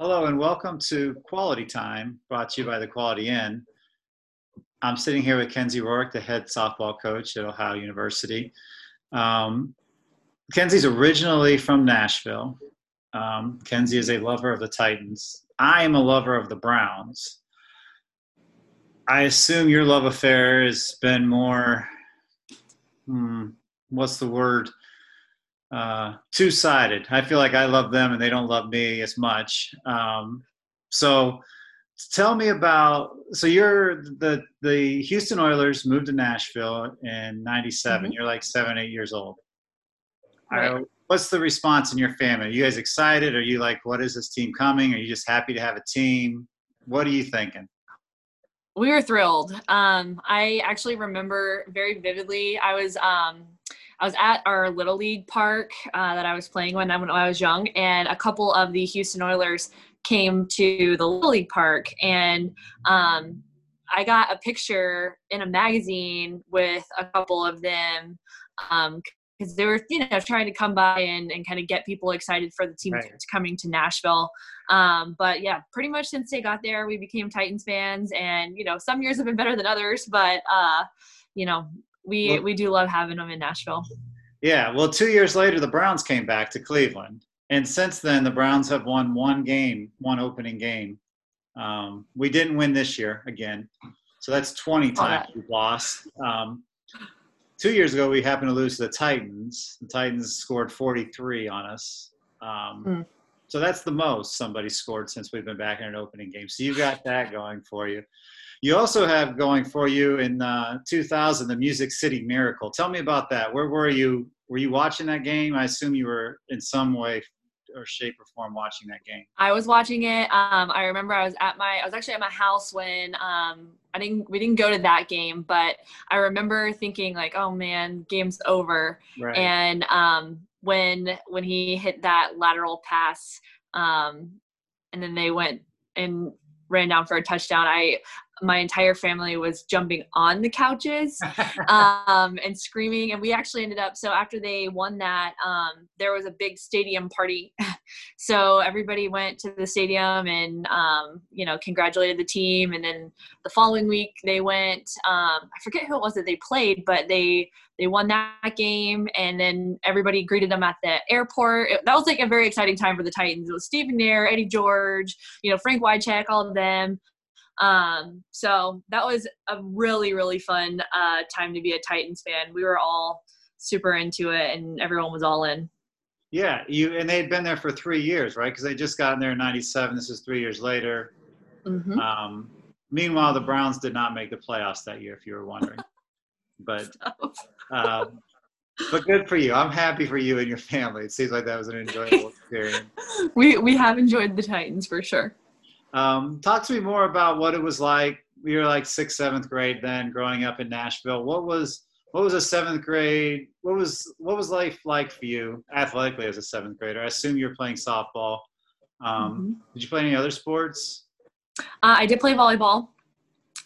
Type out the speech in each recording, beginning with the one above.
Hello and welcome to Quality Time, brought to you by the Quality Inn. I'm sitting here with Kenzie Rourke, the head softball coach at Ohio University. Um, Kenzie's originally from Nashville. Um, Kenzie is a lover of the Titans. I am a lover of the Browns. I assume your love affair has been more, hmm, what's the word? Uh, two sided. I feel like I love them and they don't love me as much. Um, so tell me about so you're the the Houston Oilers moved to Nashville in 97. Mm-hmm. You're like seven, eight years old. Right. what's the response in your family? Are you guys excited? Are you like, what is this team coming? Are you just happy to have a team? What are you thinking? We were thrilled. Um, I actually remember very vividly. I was um, I was at our little league park uh, that I was playing when I, when I was young, and a couple of the Houston Oilers came to the little league park, and um, I got a picture in a magazine with a couple of them because um, they were, you know, trying to come by and, and kind of get people excited for the team right. coming to Nashville. Um, but yeah, pretty much since they got there, we became Titans fans, and you know, some years have been better than others, but uh, you know, we well, we do love having them in Nashville. Yeah, well, two years later, the Browns came back to Cleveland, and since then, the Browns have won one game, one opening game. Um, we didn't win this year again, so that's 20 times we've lost. Um, two years ago, we happened to lose to the Titans. The Titans scored 43 on us. Um, mm. So that's the most somebody scored since we've been back in an opening game. So you got that going for you. You also have going for you in uh, 2000 the Music City Miracle. Tell me about that. Where were you? Were you watching that game? I assume you were in some way or shape or form watching that game. I was watching it. Um, I remember I was at my I was actually at my house when um, I didn't we didn't go to that game, but I remember thinking like, oh man, game's over. Right. And um, when when he hit that lateral pass, um, and then they went and ran down for a touchdown. I my entire family was jumping on the couches um, and screaming. And we actually ended up, so after they won that, um, there was a big stadium party. so everybody went to the stadium and, um, you know, congratulated the team. And then the following week they went, um, I forget who it was that they played, but they, they won that game. And then everybody greeted them at the airport. It, that was like a very exciting time for the Titans. It was Steve McNair, Eddie George, you know, Frank Wycheck, all of them. Um, so that was a really, really fun uh, time to be a Titans fan. We were all super into it and everyone was all in. Yeah, you and they'd been there for three years, right? Because they just got in there in '97. This is three years later. Mm-hmm. Um, meanwhile, the Browns did not make the playoffs that year, if you were wondering. but um, but good for you. I'm happy for you and your family. It seems like that was an enjoyable experience. we we have enjoyed the Titans for sure. Um, talk to me more about what it was like. We were like sixth, seventh grade then, growing up in Nashville. What was what was a seventh grade? What was what was life like for you athletically as a seventh grader? I assume you were playing softball. Um, mm-hmm. Did you play any other sports? Uh, I did play volleyball.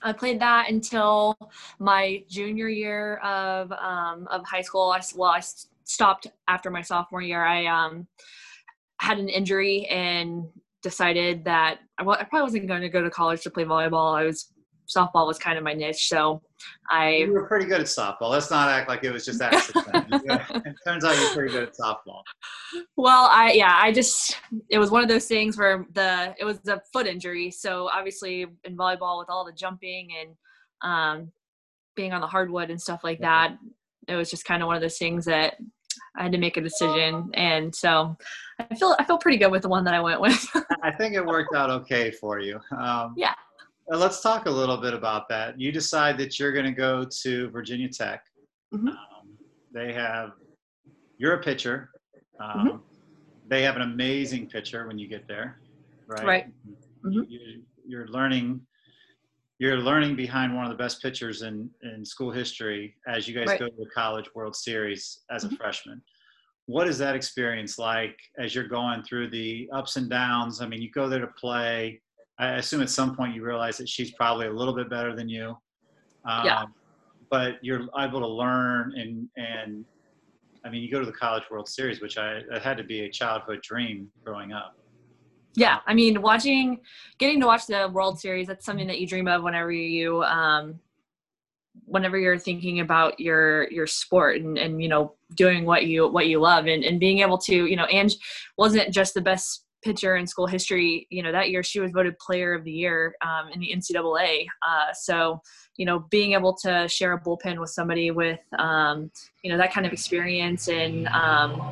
I played that until my junior year of um, of high school. I well, I stopped after my sophomore year. I um, had an injury and decided that well, I probably wasn't going to go to college to play volleyball. I was softball was kind of my niche, so I. You were pretty good at softball. Let's not act like it was just accident. it turns out you're pretty good at softball. Well, I yeah, I just it was one of those things where the it was a foot injury, so obviously in volleyball with all the jumping and um, being on the hardwood and stuff like that, it was just kind of one of those things that I had to make a decision, and so I feel I feel pretty good with the one that I went with. I think it worked out okay for you. Um, yeah. Let's talk a little bit about that. You decide that you're going to go to Virginia Tech. Mm-hmm. Um, they have you're a pitcher. Um, mm-hmm. They have an amazing pitcher when you get there, right? Right. Mm-hmm. You, you're learning you're learning behind one of the best pitchers in, in school history as you guys right. go to the college world series as a mm-hmm. freshman what is that experience like as you're going through the ups and downs i mean you go there to play i assume at some point you realize that she's probably a little bit better than you um, yeah. but you're able to learn and and i mean you go to the college world series which i had to be a childhood dream growing up Yeah, I mean, watching, getting to watch the World Series, that's something that you dream of whenever you, um, whenever you're thinking about your your sport and and you know doing what you what you love and and being able to you know Ange wasn't just the best pitcher in school history. You know, that year she was voted player of the year um, in the NCAA. Uh, so, you know, being able to share a bullpen with somebody with, um, you know, that kind of experience and um,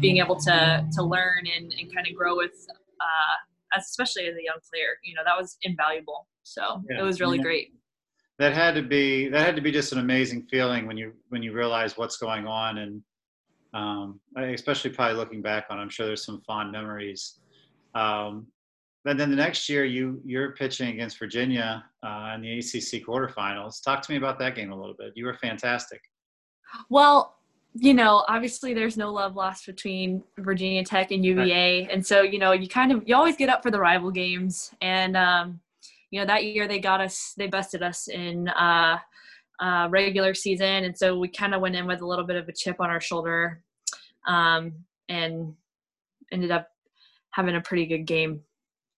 being able to to learn and, and kind of grow with, uh, especially as a young player, you know, that was invaluable. So yeah. it was really yeah. great. That had to be that had to be just an amazing feeling when you when you realize what's going on and um, especially probably looking back on. I'm sure there's some fond memories um, and then the next year, you you're pitching against Virginia uh, in the ACC quarterfinals. Talk to me about that game a little bit. You were fantastic. Well, you know, obviously there's no love lost between Virginia Tech and UVA, right. and so you know you kind of you always get up for the rival games, and um, you know that year they got us, they bested us in uh, uh, regular season, and so we kind of went in with a little bit of a chip on our shoulder, um, and ended up having a pretty good game.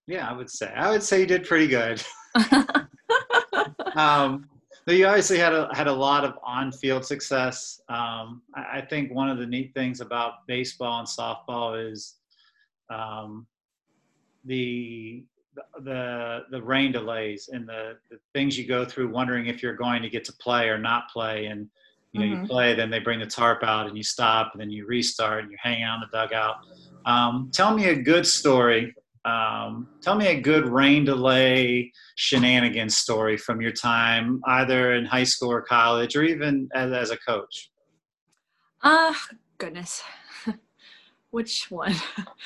Yeah, I would say. I would say you did pretty good. um, you obviously had a had a lot of on-field success. Um, I, I, think one of the neat things about baseball and softball is um, the the the rain delays and the, the things you go through, wondering if you're going to get to play or not play, and you know mm-hmm. you play, then they bring the tarp out and you stop, and then you restart and you hang out in the dugout. Um, tell me a good story. Um, tell me a good rain delay shenanigans story from your time, either in high school or college, or even as, as a coach. Ah, uh, goodness. Which one?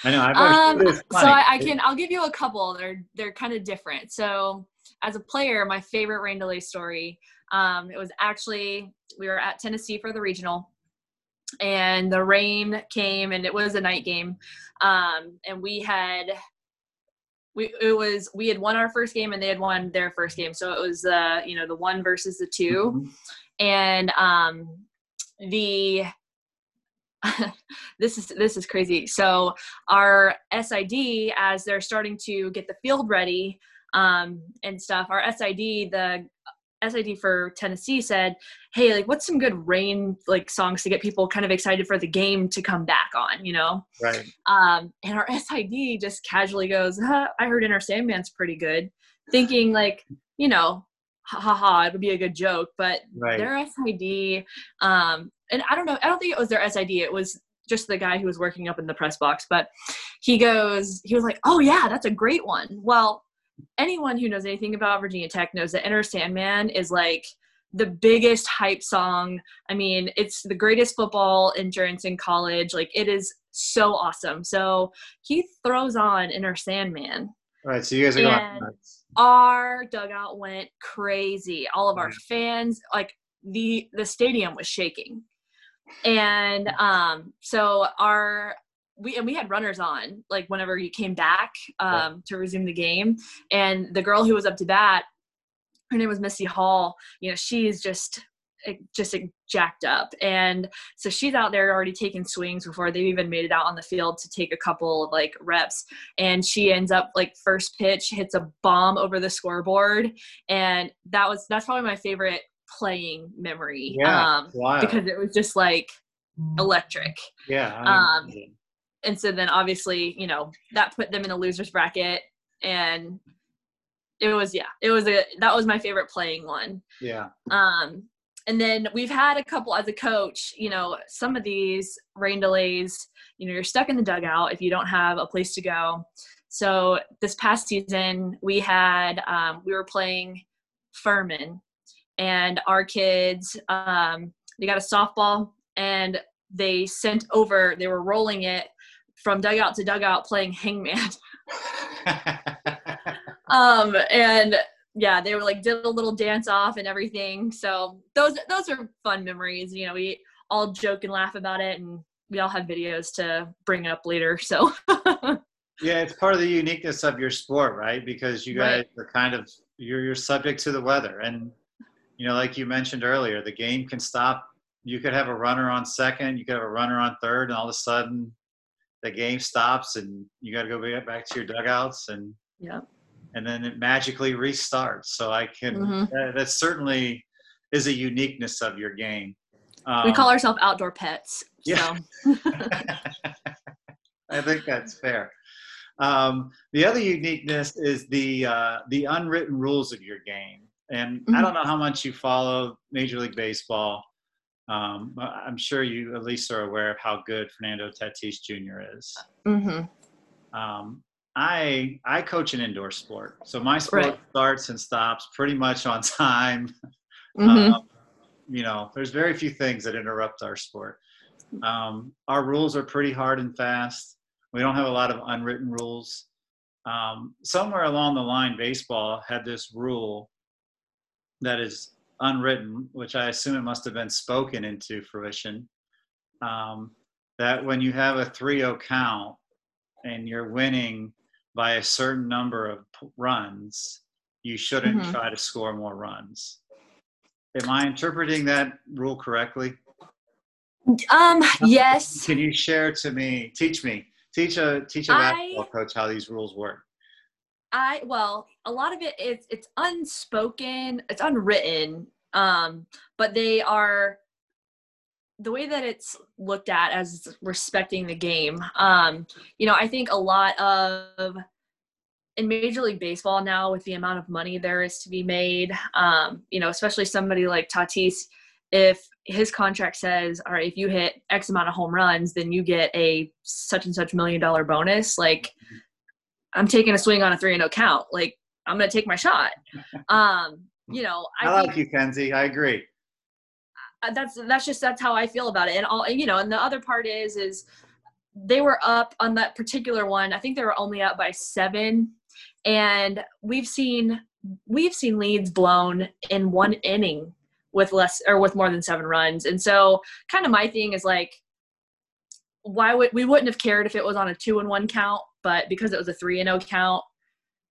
I know. i Um, so I, I, can. I'll give you a couple. They're they're kind of different. So as a player, my favorite rain delay story. Um, it was actually we were at Tennessee for the regional, and the rain came and it was a night game um, and we had we it was we had won our first game and they had won their first game. So it was uh you know the one versus the 2 mm-hmm. and um the this is this is crazy. So our sid as they're starting to get the field ready um and stuff our sid the SID for Tennessee said, "Hey, like, what's some good rain like songs to get people kind of excited for the game to come back on?" You know, right? Um, and our SID just casually goes, huh, "I heard Enter Sandman's pretty good," thinking like, you know, ha ha ha, it would be a good joke. But right. their SID, um, and I don't know, I don't think it was their SID. It was just the guy who was working up in the press box, but he goes, he was like, "Oh yeah, that's a great one." Well, anyone who knows anything about Virginia Tech knows that Enter Sandman is like the biggest hype song. I mean, it's the greatest football endurance in college. Like it is so awesome. So he throws on Enter Sandman. All right, so you guys are going. Our dugout went crazy. All of our fans, like the the stadium was shaking. And um so our we and we had runners on like whenever you came back um, to resume the game. And the girl who was up to bat her name was missy hall. You know she's just eh, just jacked up. And so she's out there already taking swings before they've even made it out on the field to take a couple of like reps. And she ends up like first pitch hits a bomb over the scoreboard. And that was that's probably my favorite playing memory yeah, um, because it was just like electric. Yeah um and so then obviously you know that put them in a losers bracket. And it was yeah it was a that was my favorite playing one. Yeah. Um and then we've had a couple as a coach you know some of these rain delays you know you're stuck in the dugout if you don't have a place to go. So this past season we had um, we were playing furman and our kids um, they got a softball and they sent over they were rolling it from dugout to dugout playing hangman. Um and yeah they were like did a little dance off and everything. So those those are fun memories. You know we all joke and laugh about it and we all have videos to bring up later so. Yeah it's part of the uniqueness of your sport right? Because you guys right. are kind of you're you're subject to the weather. And you know like you mentioned earlier the game can stop. You could have a runner on second you could have a runner on third and all of a sudden the game stops and you got to go back to your dugouts and yeah and then it magically restarts so i can mm-hmm. that, that, certainly is a uniqueness of your game um, we call ourselves outdoor pets yeah so. i think that's fair um, the other uniqueness is the uh, the unwritten rules of your game and mm-hmm. i don't know how much you follow major league baseball um, I'm sure you at least are aware of how good Fernando Tatis Jr. is. Mm-hmm. Um, I I coach an indoor sport, so my sport right. starts and stops pretty much on time. Mm-hmm. Um, you know, there's very few things that interrupt our sport. Um, our rules are pretty hard and fast. We don't have a lot of unwritten rules. Um, somewhere along the line, baseball had this rule that is unwritten, which I assume it must have been spoken into fruition, um, that when you have a 3 0 count and you're winning by a certain number of runs, you shouldn't mm-hmm. try to score more runs. Am I interpreting that rule correctly? Um, yes. Can you share to me, teach me, teach a teach a basketball coach how these rules work? I well, a lot of it is it's unspoken, it's unwritten, um, but they are the way that it's looked at as respecting the game. Um, you know, I think a lot of in Major League Baseball now, with the amount of money there is to be made, um, you know, especially somebody like Tatis, if his contract says, all right, if you hit X amount of home runs, then you get a such and such million dollar bonus. Like, I'm taking a swing on a three and no count. Like I'm going to take my shot. Um, you know, I, I like you, Kenzie. I agree. Uh, that's that's just that's how I feel about it. And all you know, and the other part is is they were up on that particular one. I think they were only up by seven, and we've seen we've seen leads blown in one inning with less or with more than seven runs. And so, kind of my thing is like, why would we wouldn't have cared if it was on a two and one count but because it was a three and no oh count,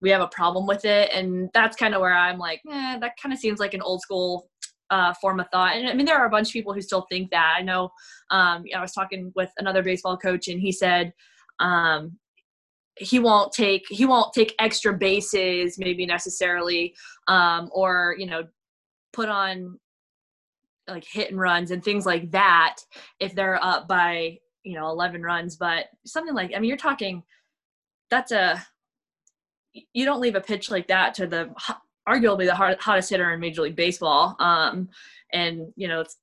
we have a problem with it. And that's kind of where I'm like, eh, that kind of seems like an old school uh, form of thought. And I mean, there are a bunch of people who still think that. I know um, I was talking with another baseball coach, and he said um, he won't take he won't take extra bases, maybe necessarily, um, or you know, put on like hit and runs and things like that if they're up by you know 11 runs. But something like I mean, you're talking that's a you don't leave a pitch like that to the arguably the hottest hitter in Major League Baseball. Um, and you know, it's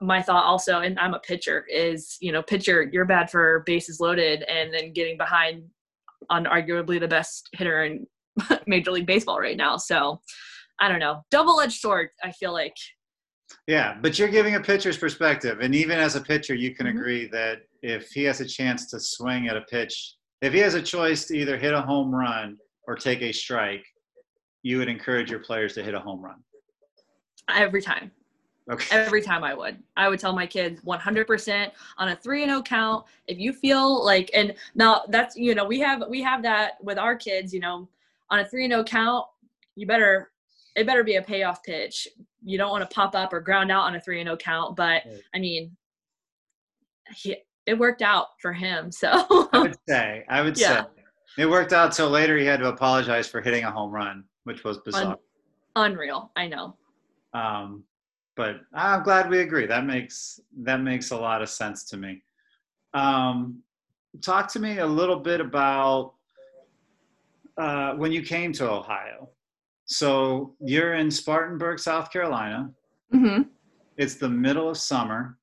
my thought also, and I'm a pitcher, is you know, pitcher, you're bad for bases loaded, and then getting behind on arguably the best hitter in Major League Baseball right now. So I don't know, double-edged sword. I feel like. Yeah, but you're giving a pitcher's perspective, and even as a pitcher, you can mm-hmm. agree that if he has a chance to swing at a pitch if he has a choice to either hit a home run or take a strike, you would encourage your players to hit a home run. Every time. Okay. Every time I would. I would tell my kids 100% on a 3 and 0 count if you feel like and now that's you know we have we have that with our kids, you know, on a 3 and 0 count, you better it better be a payoff pitch. You don't want to pop up or ground out on a 3 and 0 count, but right. I mean he, it worked out for him. So I would say, I would yeah. say it worked out So later he had to apologize for hitting a home run, which was bizarre. Un- unreal. I know. Um, but I'm glad we agree. That makes that makes a lot of sense to me. Um, talk to me a little bit about uh, when you came to Ohio. So you're in Spartanburg, South Carolina. Mm-hmm. It's the middle of summer.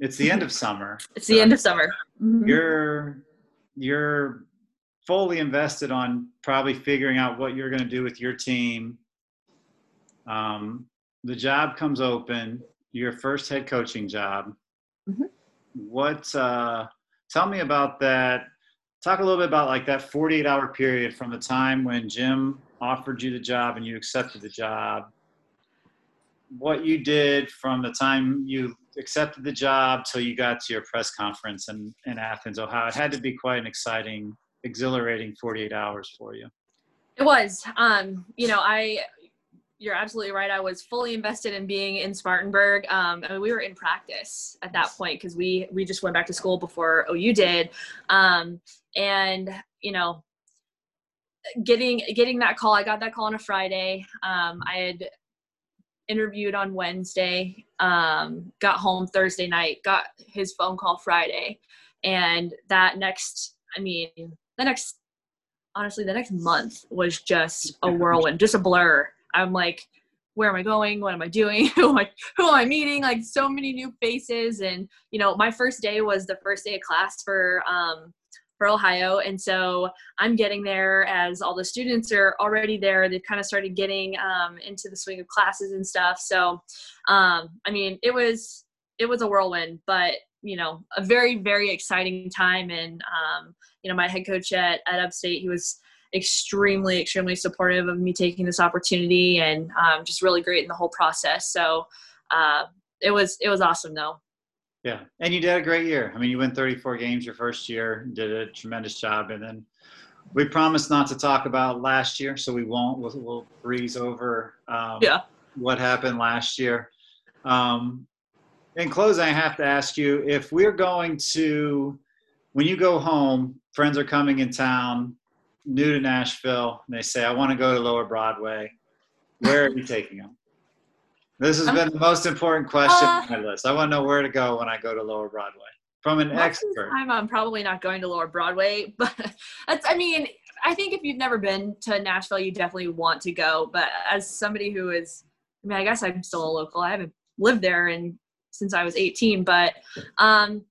It's the end of summer. It's the end of summer. Mm-hmm. You're you're fully invested on probably figuring out what you're going to do with your team. Um, the job comes open. Your first head coaching job. Mm-hmm. What? Uh, tell me about that. Talk a little bit about like that 48 hour period from the time when Jim offered you the job and you accepted the job. What you did from the time you accepted the job till you got to your press conference in, in Athens, Ohio. It had to be quite an exciting, exhilarating 48 hours for you. It was. Um, you know, I you're absolutely right. I was fully invested in being in Spartanburg. Um, I mean, we were in practice at that point because we we just went back to school before OU did, um, and you know, getting getting that call. I got that call on a Friday. Um, I had interviewed on Wednesday. Um, got home Thursday night. Got his phone call Friday, and that next, I mean, the next honestly the next month was just a whirlwind just a blur. I'm like where am i going? What am i doing? Who am i who am i meeting? Like so many new faces. And you know my first day was the first day of class for um for ohio. And so i'm getting there as all the students are already there. They've kind of started getting um, into the swing of classes and stuff. So um i mean it was it was a whirlwind but you know a very very exciting time. And um, you know my head coach at, at upstate he was extremely extremely supportive of me taking this opportunity and um, just really great in the whole process. So uh, it was it was awesome though yeah and you did a great year i mean you win 34 games your first year did a tremendous job and then we promised not to talk about last year so we won't we'll, we'll breeze over um, yeah what happened last year um, in closing, I have to ask you if we're going to, when you go home, friends are coming in town, new to Nashville, and they say, I want to go to Lower Broadway. Where are you taking them? This has been the most important question uh, on my list. I want to know where to go when I go to Lower Broadway from an expert. time I'm probably not going to Lower Broadway, but that's, I mean, I think if you've never been to Nashville, you definitely want to go. But as somebody who is, I mean, I guess I'm still a local. I haven't lived there in since I was 18. But um,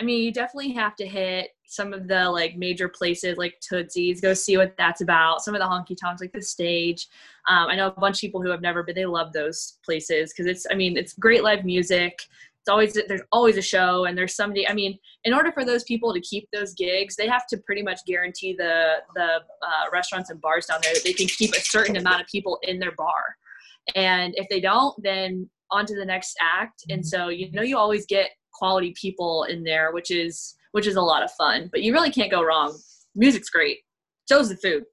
I mean, you definitely have to hit some of the like major places like Tootsie's, go see what that's about. Some of the honky tonks, like the stage. Um, I know a bunch of people who have never been, they love those places because it's, I mean, it's great live music. It's always, there's always a show and there's somebody, I mean, in order for those people to keep those gigs, they have to pretty much guarantee the, the uh, restaurants and bars down there that they can keep a certain amount of people in their bar. And if they don't, then on to the next act and mm-hmm. so you know you always get quality people in there which is which is a lot of fun but you really can't go wrong. Music's great. So's the food.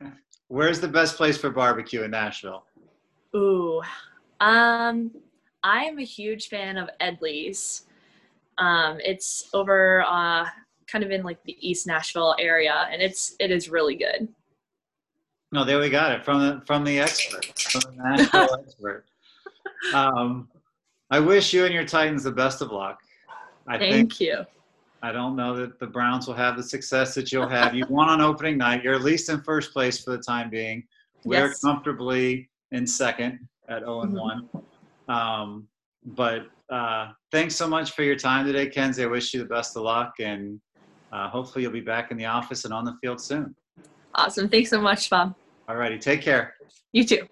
Where's the best place for barbecue in nashville? Ooh um i am a huge fan of edley's. Um it's over uh kind of in like the east nashville area and it's it is really good. No, there we got it from the from the expert, from the Nashville expert. Um, I wish you and your Titans the best of luck. I Thank think, you. I don't know that the Browns will have the success that you'll have. You won on opening night. You're at least in first place for the time being. We're yes. comfortably in second at 0 and mm-hmm. 1. Um, but uh, thanks so much for your time today, Kenzie. I wish you the best of luck, and uh, hopefully you'll be back in the office and on the field soon. Awesome. Thanks so much, Bob. All righty. Take care. You too.